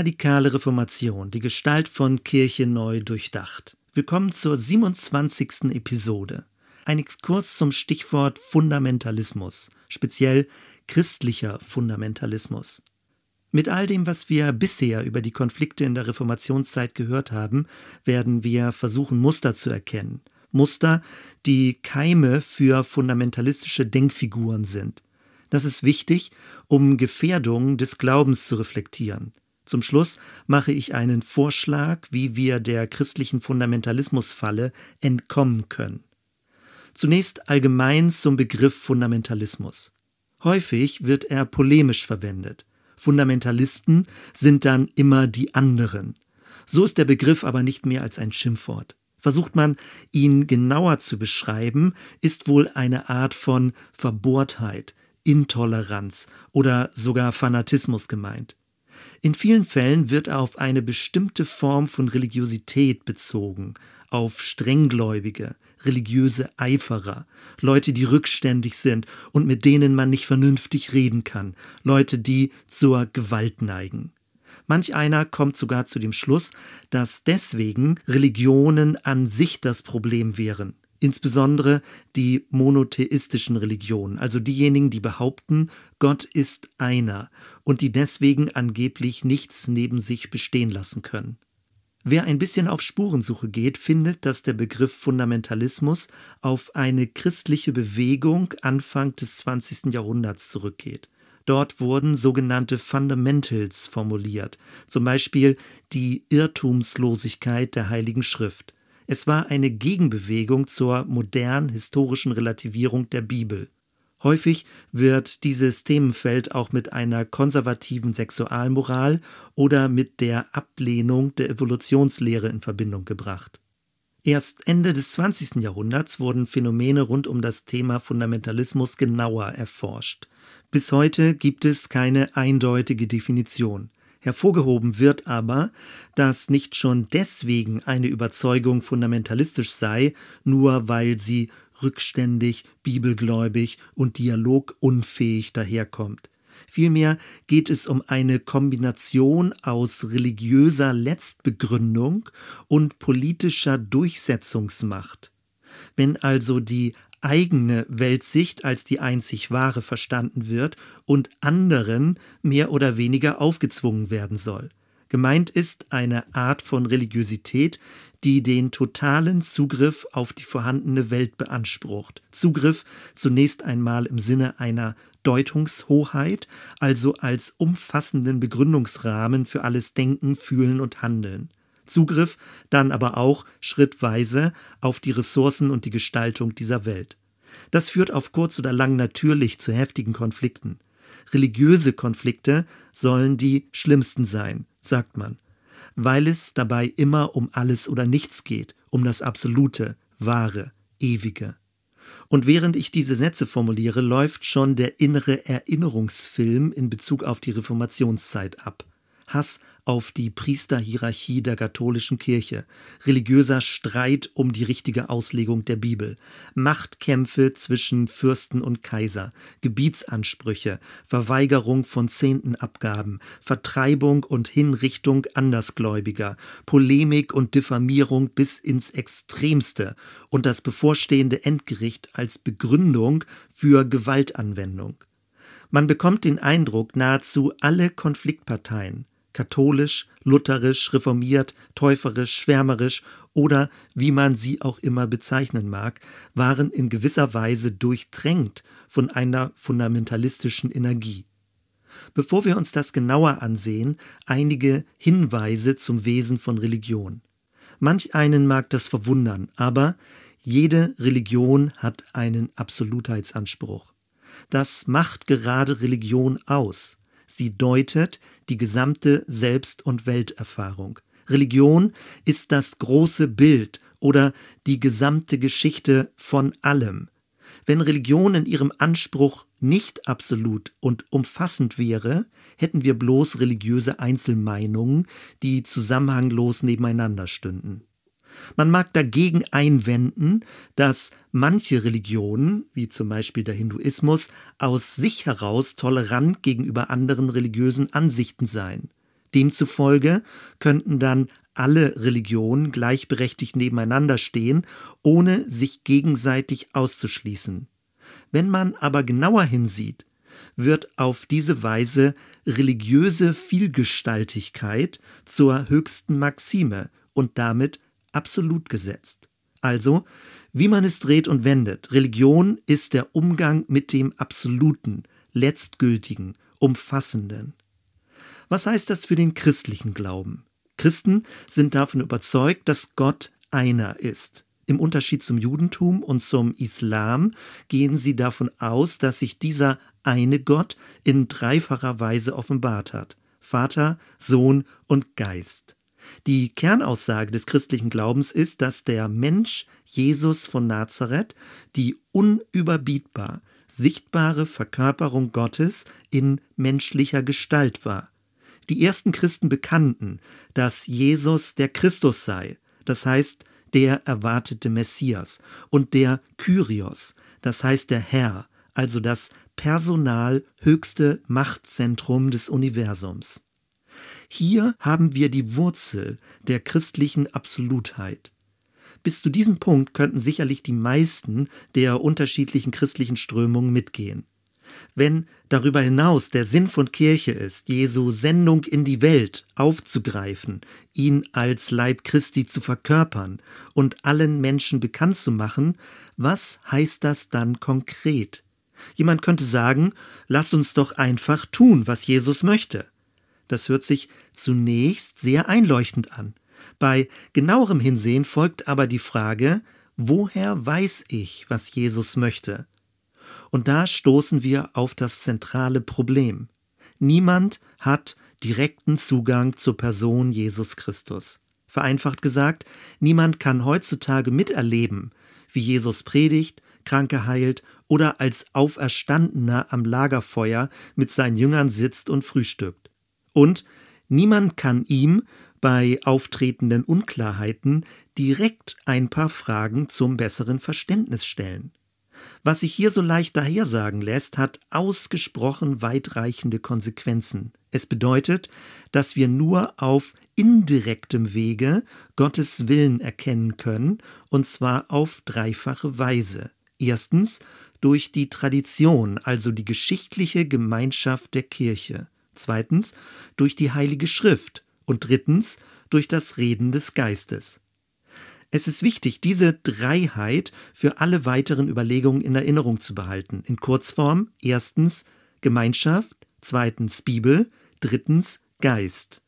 Radikale Reformation, die Gestalt von Kirche neu durchdacht. Willkommen zur 27. Episode. Ein Exkurs zum Stichwort Fundamentalismus, speziell christlicher Fundamentalismus. Mit all dem, was wir bisher über die Konflikte in der Reformationszeit gehört haben, werden wir versuchen, Muster zu erkennen. Muster, die Keime für fundamentalistische Denkfiguren sind. Das ist wichtig, um Gefährdungen des Glaubens zu reflektieren. Zum Schluss mache ich einen Vorschlag, wie wir der christlichen Fundamentalismusfalle entkommen können. Zunächst allgemein zum Begriff Fundamentalismus. Häufig wird er polemisch verwendet. Fundamentalisten sind dann immer die anderen. So ist der Begriff aber nicht mehr als ein Schimpfwort. Versucht man, ihn genauer zu beschreiben, ist wohl eine Art von Verbohrtheit, Intoleranz oder sogar Fanatismus gemeint. In vielen Fällen wird er auf eine bestimmte Form von Religiosität bezogen, auf Strenggläubige, religiöse Eiferer, Leute, die rückständig sind und mit denen man nicht vernünftig reden kann, Leute, die zur Gewalt neigen. Manch einer kommt sogar zu dem Schluss, dass deswegen Religionen an sich das Problem wären, insbesondere die monotheistischen Religionen, also diejenigen, die behaupten, Gott ist einer und die deswegen angeblich nichts neben sich bestehen lassen können. Wer ein bisschen auf Spurensuche geht, findet, dass der Begriff Fundamentalismus auf eine christliche Bewegung Anfang des 20. Jahrhunderts zurückgeht. Dort wurden sogenannte Fundamentals formuliert, zum Beispiel die Irrtumslosigkeit der Heiligen Schrift. Es war eine Gegenbewegung zur modernen historischen Relativierung der Bibel. Häufig wird dieses Themenfeld auch mit einer konservativen Sexualmoral oder mit der Ablehnung der Evolutionslehre in Verbindung gebracht. Erst Ende des 20. Jahrhunderts wurden Phänomene rund um das Thema Fundamentalismus genauer erforscht. Bis heute gibt es keine eindeutige Definition. Hervorgehoben wird aber, dass nicht schon deswegen eine Überzeugung fundamentalistisch sei, nur weil sie rückständig, bibelgläubig und dialogunfähig daherkommt. Vielmehr geht es um eine Kombination aus religiöser Letztbegründung und politischer Durchsetzungsmacht. Wenn also die eigene Weltsicht als die einzig wahre verstanden wird und anderen mehr oder weniger aufgezwungen werden soll. Gemeint ist eine Art von Religiosität, die den totalen Zugriff auf die vorhandene Welt beansprucht. Zugriff zunächst einmal im Sinne einer Deutungshoheit, also als umfassenden Begründungsrahmen für alles Denken, Fühlen und Handeln. Zugriff dann aber auch schrittweise auf die Ressourcen und die Gestaltung dieser Welt. Das führt auf kurz oder lang natürlich zu heftigen Konflikten. Religiöse Konflikte sollen die schlimmsten sein, sagt man, weil es dabei immer um alles oder nichts geht, um das Absolute, Wahre, Ewige. Und während ich diese Sätze formuliere, läuft schon der innere Erinnerungsfilm in Bezug auf die Reformationszeit ab. Hass auf die Priesterhierarchie der katholischen Kirche, religiöser Streit um die richtige Auslegung der Bibel, Machtkämpfe zwischen Fürsten und Kaiser, Gebietsansprüche, Verweigerung von Zehntenabgaben, Vertreibung und Hinrichtung Andersgläubiger, Polemik und Diffamierung bis ins Extremste. Und das bevorstehende Endgericht als Begründung für Gewaltanwendung. Man bekommt den Eindruck, nahezu alle Konfliktparteien katholisch, lutherisch, reformiert, täuferisch, schwärmerisch oder wie man sie auch immer bezeichnen mag, waren in gewisser Weise durchtränkt von einer fundamentalistischen Energie. Bevor wir uns das genauer ansehen, einige Hinweise zum Wesen von Religion. Manch einen mag das verwundern, aber jede Religion hat einen Absolutheitsanspruch. Das macht gerade Religion aus. Sie deutet die gesamte Selbst- und Welterfahrung. Religion ist das große Bild oder die gesamte Geschichte von allem. Wenn Religion in ihrem Anspruch nicht absolut und umfassend wäre, hätten wir bloß religiöse Einzelmeinungen, die zusammenhanglos nebeneinander stünden. Man mag dagegen einwenden, dass manche Religionen, wie zum Beispiel der Hinduismus, aus sich heraus tolerant gegenüber anderen religiösen Ansichten seien. Demzufolge könnten dann alle Religionen gleichberechtigt nebeneinander stehen, ohne sich gegenseitig auszuschließen. Wenn man aber genauer hinsieht, wird auf diese Weise religiöse Vielgestaltigkeit zur höchsten Maxime und damit absolut gesetzt. Also, wie man es dreht und wendet, Religion ist der Umgang mit dem Absoluten, Letztgültigen, Umfassenden. Was heißt das für den christlichen Glauben? Christen sind davon überzeugt, dass Gott einer ist. Im Unterschied zum Judentum und zum Islam gehen sie davon aus, dass sich dieser eine Gott in dreifacher Weise offenbart hat. Vater, Sohn und Geist. Die Kernaussage des christlichen Glaubens ist, dass der Mensch Jesus von Nazareth die unüberbietbar sichtbare Verkörperung Gottes in menschlicher Gestalt war. Die ersten Christen bekannten, dass Jesus der Christus sei, das heißt der erwartete Messias, und der Kyrios, das heißt der Herr, also das personal höchste Machtzentrum des Universums. Hier haben wir die Wurzel der christlichen Absolutheit. Bis zu diesem Punkt könnten sicherlich die meisten der unterschiedlichen christlichen Strömungen mitgehen. Wenn darüber hinaus der Sinn von Kirche ist, Jesu Sendung in die Welt aufzugreifen, ihn als Leib Christi zu verkörpern und allen Menschen bekannt zu machen, was heißt das dann konkret? Jemand könnte sagen, lass uns doch einfach tun, was Jesus möchte. Das hört sich zunächst sehr einleuchtend an. Bei genauerem Hinsehen folgt aber die Frage, woher weiß ich, was Jesus möchte? Und da stoßen wir auf das zentrale Problem. Niemand hat direkten Zugang zur Person Jesus Christus. Vereinfacht gesagt, niemand kann heutzutage miterleben, wie Jesus predigt, Kranke heilt oder als Auferstandener am Lagerfeuer mit seinen Jüngern sitzt und frühstückt. Und niemand kann ihm bei auftretenden Unklarheiten direkt ein paar Fragen zum besseren Verständnis stellen. Was sich hier so leicht dahersagen lässt, hat ausgesprochen weitreichende Konsequenzen. Es bedeutet, dass wir nur auf indirektem Wege Gottes Willen erkennen können, und zwar auf dreifache Weise. Erstens durch die Tradition, also die geschichtliche Gemeinschaft der Kirche. Zweitens durch die Heilige Schrift. Und drittens durch das Reden des Geistes. Es ist wichtig, diese Dreiheit für alle weiteren Überlegungen in Erinnerung zu behalten. In Kurzform erstens Gemeinschaft, zweitens Bibel, drittens Geist.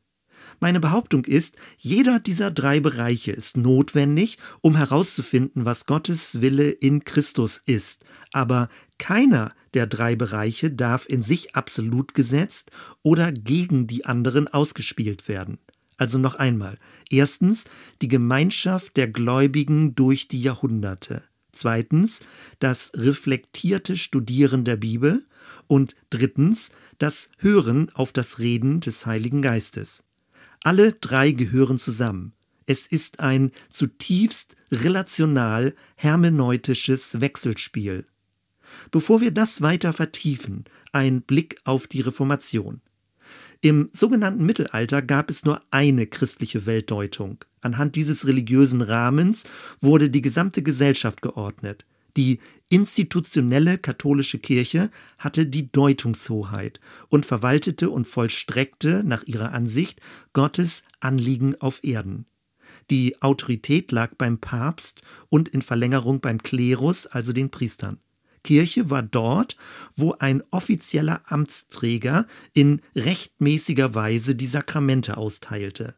Meine Behauptung ist, jeder dieser drei Bereiche ist notwendig, um herauszufinden, was Gottes Wille in Christus ist. Aber keiner der drei Bereiche darf in sich absolut gesetzt oder gegen die anderen ausgespielt werden. Also noch einmal. Erstens die Gemeinschaft der Gläubigen durch die Jahrhunderte. Zweitens das reflektierte Studieren der Bibel. Und drittens das Hören auf das Reden des Heiligen Geistes. Alle drei gehören zusammen. Es ist ein zutiefst relational hermeneutisches Wechselspiel. Bevor wir das weiter vertiefen, ein Blick auf die Reformation. Im sogenannten Mittelalter gab es nur eine christliche Weltdeutung. Anhand dieses religiösen Rahmens wurde die gesamte Gesellschaft geordnet. Die institutionelle katholische Kirche hatte die Deutungshoheit und verwaltete und vollstreckte nach ihrer Ansicht Gottes Anliegen auf Erden. Die Autorität lag beim Papst und in Verlängerung beim Klerus, also den Priestern. Kirche war dort, wo ein offizieller Amtsträger in rechtmäßiger Weise die Sakramente austeilte.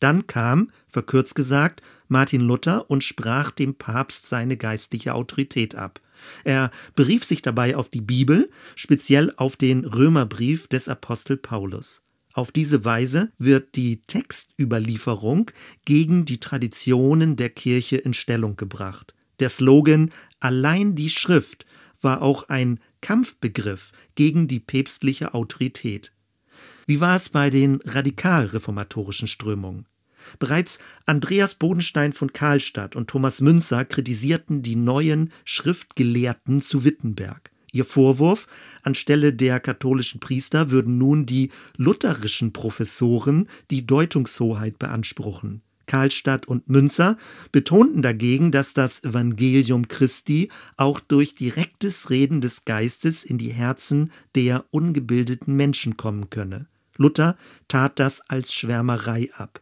Dann kam, verkürzt gesagt, Martin Luther und sprach dem Papst seine geistliche Autorität ab. Er berief sich dabei auf die Bibel, speziell auf den Römerbrief des Apostel Paulus. Auf diese Weise wird die Textüberlieferung gegen die Traditionen der Kirche in Stellung gebracht. Der Slogan Allein die Schrift war auch ein Kampfbegriff gegen die päpstliche Autorität. Wie war es bei den radikal-reformatorischen Strömungen? Bereits Andreas Bodenstein von Karlstadt und Thomas Münzer kritisierten die neuen Schriftgelehrten zu Wittenberg. Ihr Vorwurf, anstelle der katholischen Priester würden nun die lutherischen Professoren die Deutungshoheit beanspruchen. Karlstadt und Münzer betonten dagegen, dass das Evangelium Christi auch durch direktes Reden des Geistes in die Herzen der ungebildeten Menschen kommen könne. Luther tat das als Schwärmerei ab.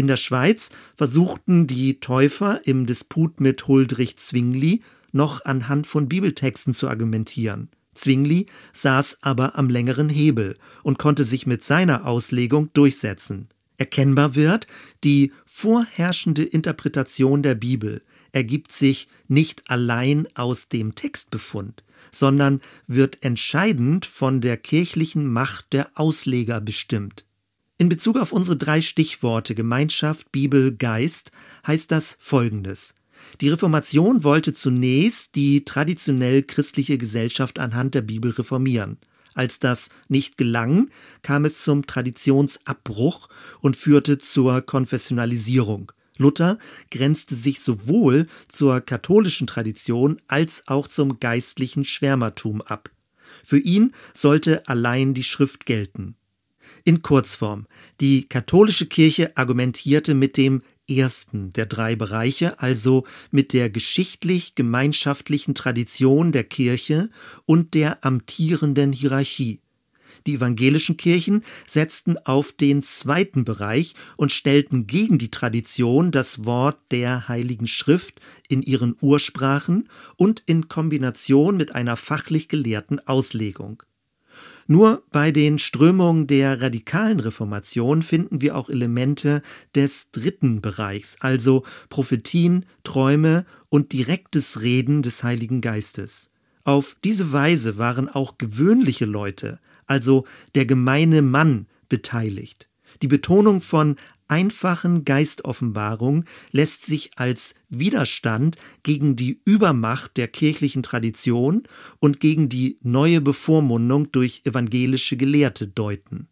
In der Schweiz versuchten die Täufer im Disput mit Huldrych Zwingli noch anhand von Bibeltexten zu argumentieren. Zwingli saß aber am längeren Hebel und konnte sich mit seiner Auslegung durchsetzen. Erkennbar wird, die vorherrschende Interpretation der Bibel ergibt sich nicht allein aus dem Textbefund, sondern wird entscheidend von der kirchlichen Macht der Ausleger bestimmt. In Bezug auf unsere drei Stichworte Gemeinschaft, Bibel, Geist heißt das Folgendes. Die Reformation wollte zunächst die traditionell christliche Gesellschaft anhand der Bibel reformieren. Als das nicht gelang, kam es zum Traditionsabbruch und führte zur Konfessionalisierung. Luther grenzte sich sowohl zur katholischen Tradition als auch zum geistlichen Schwärmertum ab. Für ihn sollte allein die Schrift gelten. In Kurzform. Die katholische Kirche argumentierte mit dem ersten der drei Bereiche, also mit der geschichtlich-gemeinschaftlichen Tradition der Kirche und der amtierenden Hierarchie. Die evangelischen Kirchen setzten auf den zweiten Bereich und stellten gegen die Tradition das Wort der Heiligen Schrift in ihren Ursprachen und in Kombination mit einer fachlich gelehrten Auslegung. Nur bei den Strömungen der radikalen Reformation finden wir auch Elemente des dritten Bereichs, also Prophetien, Träume und direktes Reden des Heiligen Geistes. Auf diese Weise waren auch gewöhnliche Leute, also der gemeine Mann, beteiligt. Die Betonung von einfachen Geistoffenbarung lässt sich als Widerstand gegen die Übermacht der kirchlichen Tradition und gegen die neue Bevormundung durch evangelische Gelehrte deuten.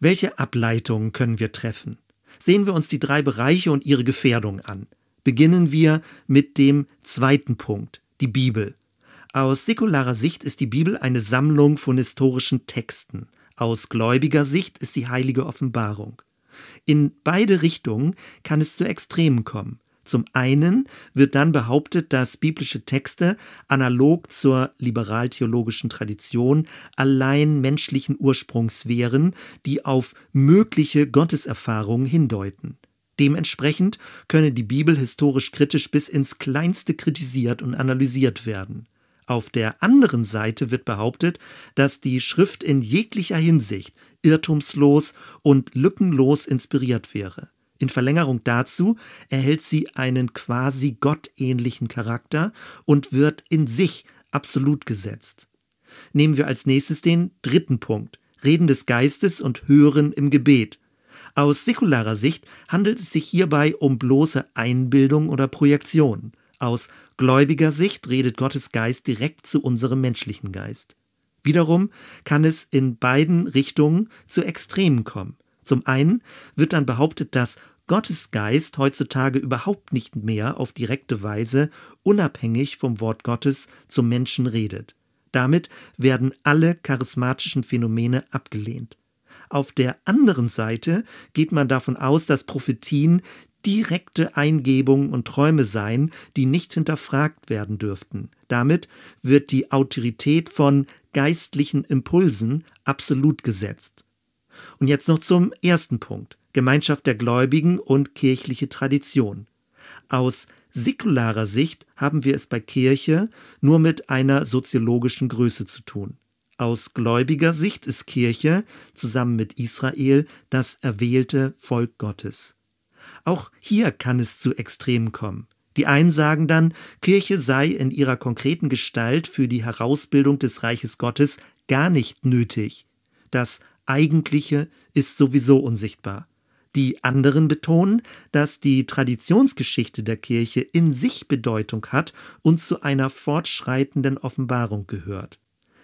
Welche Ableitungen können wir treffen? Sehen wir uns die drei Bereiche und ihre Gefährdung an. Beginnen wir mit dem zweiten Punkt, die Bibel. Aus säkularer Sicht ist die Bibel eine Sammlung von historischen Texten. Aus gläubiger Sicht ist die heilige Offenbarung. In beide Richtungen kann es zu Extremen kommen. Zum einen wird dann behauptet, dass biblische Texte analog zur liberal-theologischen Tradition allein menschlichen Ursprungs wären, die auf mögliche Gotteserfahrungen hindeuten. Dementsprechend könne die Bibel historisch kritisch bis ins Kleinste kritisiert und analysiert werden. Auf der anderen Seite wird behauptet, dass die Schrift in jeglicher Hinsicht irrtumslos und lückenlos inspiriert wäre. In Verlängerung dazu erhält sie einen quasi gottähnlichen Charakter und wird in sich absolut gesetzt. Nehmen wir als nächstes den dritten Punkt, Reden des Geistes und Hören im Gebet. Aus säkularer Sicht handelt es sich hierbei um bloße Einbildung oder Projektion. Aus gläubiger Sicht redet Gottes Geist direkt zu unserem menschlichen Geist. Wiederum kann es in beiden Richtungen zu Extremen kommen. Zum einen wird dann behauptet, dass Gottes Geist heutzutage überhaupt nicht mehr auf direkte Weise unabhängig vom Wort Gottes zum Menschen redet. Damit werden alle charismatischen Phänomene abgelehnt. Auf der anderen Seite geht man davon aus, dass Prophetien direkte Eingebungen und Träume seien, die nicht hinterfragt werden dürften. Damit wird die Autorität von geistlichen Impulsen absolut gesetzt. Und jetzt noch zum ersten Punkt. Gemeinschaft der Gläubigen und kirchliche Tradition. Aus säkularer Sicht haben wir es bei Kirche nur mit einer soziologischen Größe zu tun. Aus gläubiger Sicht ist Kirche zusammen mit Israel das erwählte Volk Gottes. Auch hier kann es zu Extremen kommen. Die einen sagen dann, Kirche sei in ihrer konkreten Gestalt für die Herausbildung des Reiches Gottes gar nicht nötig. Das Eigentliche ist sowieso unsichtbar. Die anderen betonen, dass die Traditionsgeschichte der Kirche in sich Bedeutung hat und zu einer fortschreitenden Offenbarung gehört.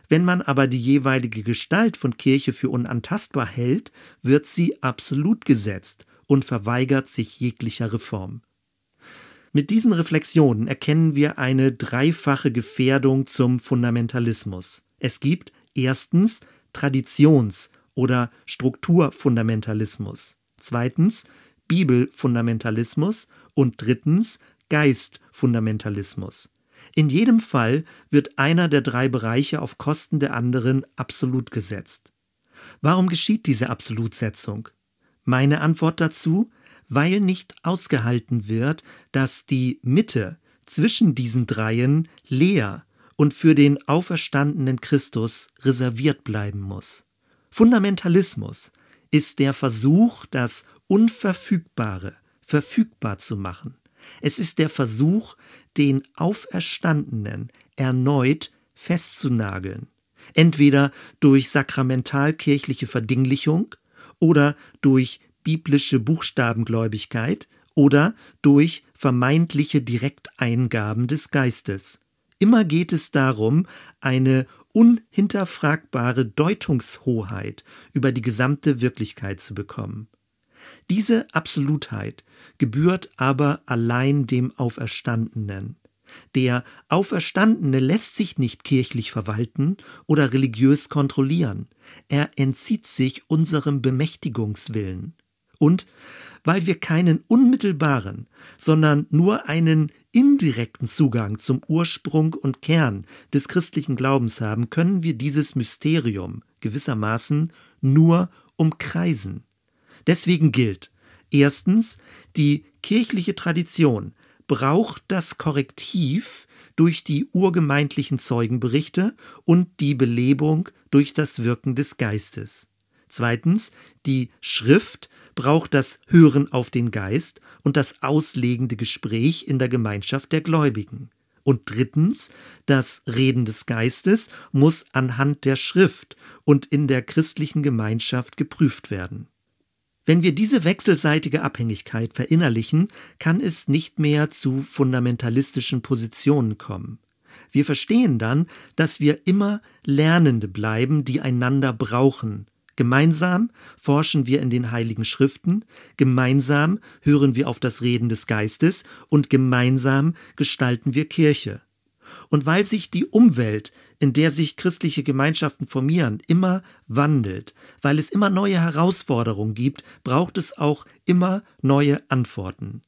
Wenn man aber die jeweilige Gestalt von Kirche für unantastbar hält, wird sie absolut gesetzt und verweigert sich jeglicher Reform. Mit diesen Reflexionen erkennen wir eine dreifache Gefährdung zum Fundamentalismus. Es gibt erstens Traditions- oder Strukturfundamentalismus, zweitens Bibelfundamentalismus und drittens Geistfundamentalismus. In jedem Fall wird einer der drei Bereiche auf Kosten der anderen absolut gesetzt. Warum geschieht diese Absolutsetzung? Meine Antwort dazu, weil nicht ausgehalten wird, dass die Mitte zwischen diesen dreien leer und für den auferstandenen Christus reserviert bleiben muss. Fundamentalismus ist der Versuch, das Unverfügbare verfügbar zu machen. Es ist der Versuch, den Auferstandenen erneut festzunageln, entweder durch sakramentalkirchliche Verdinglichung oder durch biblische Buchstabengläubigkeit oder durch vermeintliche Direkteingaben des Geistes. Immer geht es darum, eine unhinterfragbare Deutungshoheit über die gesamte Wirklichkeit zu bekommen. Diese Absolutheit gebührt aber allein dem Auferstandenen. Der Auferstandene lässt sich nicht kirchlich verwalten oder religiös kontrollieren. Er entzieht sich unserem Bemächtigungswillen. Und weil wir keinen unmittelbaren, sondern nur einen indirekten Zugang zum Ursprung und Kern des christlichen Glaubens haben, können wir dieses Mysterium gewissermaßen nur umkreisen. Deswegen gilt, erstens, die kirchliche Tradition braucht das Korrektiv durch die urgemeindlichen Zeugenberichte und die Belebung durch das Wirken des Geistes. Zweitens, die Schrift braucht das Hören auf den Geist und das auslegende Gespräch in der Gemeinschaft der Gläubigen. Und drittens, das Reden des Geistes muss anhand der Schrift und in der christlichen Gemeinschaft geprüft werden. Wenn wir diese wechselseitige Abhängigkeit verinnerlichen, kann es nicht mehr zu fundamentalistischen Positionen kommen. Wir verstehen dann, dass wir immer Lernende bleiben, die einander brauchen, Gemeinsam forschen wir in den heiligen Schriften, gemeinsam hören wir auf das Reden des Geistes und gemeinsam gestalten wir Kirche. Und weil sich die Umwelt, in der sich christliche Gemeinschaften formieren, immer wandelt, weil es immer neue Herausforderungen gibt, braucht es auch immer neue Antworten.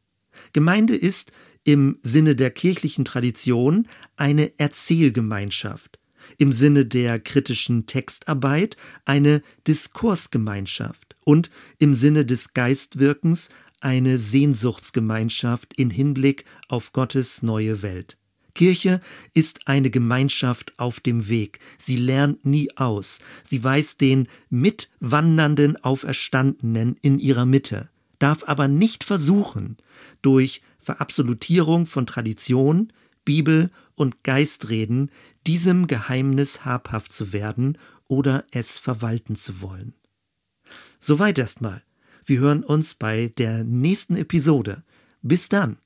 Gemeinde ist im Sinne der kirchlichen Tradition eine Erzählgemeinschaft im Sinne der kritischen Textarbeit eine Diskursgemeinschaft und im Sinne des Geistwirkens eine Sehnsuchtsgemeinschaft in Hinblick auf Gottes neue Welt. Kirche ist eine Gemeinschaft auf dem Weg. Sie lernt nie aus. Sie weiß den mitwandernden Auferstandenen in ihrer Mitte, darf aber nicht versuchen, durch Verabsolutierung von Tradition, Bibel und Geistreden diesem Geheimnis habhaft zu werden oder es verwalten zu wollen. Soweit erstmal. Wir hören uns bei der nächsten Episode. Bis dann.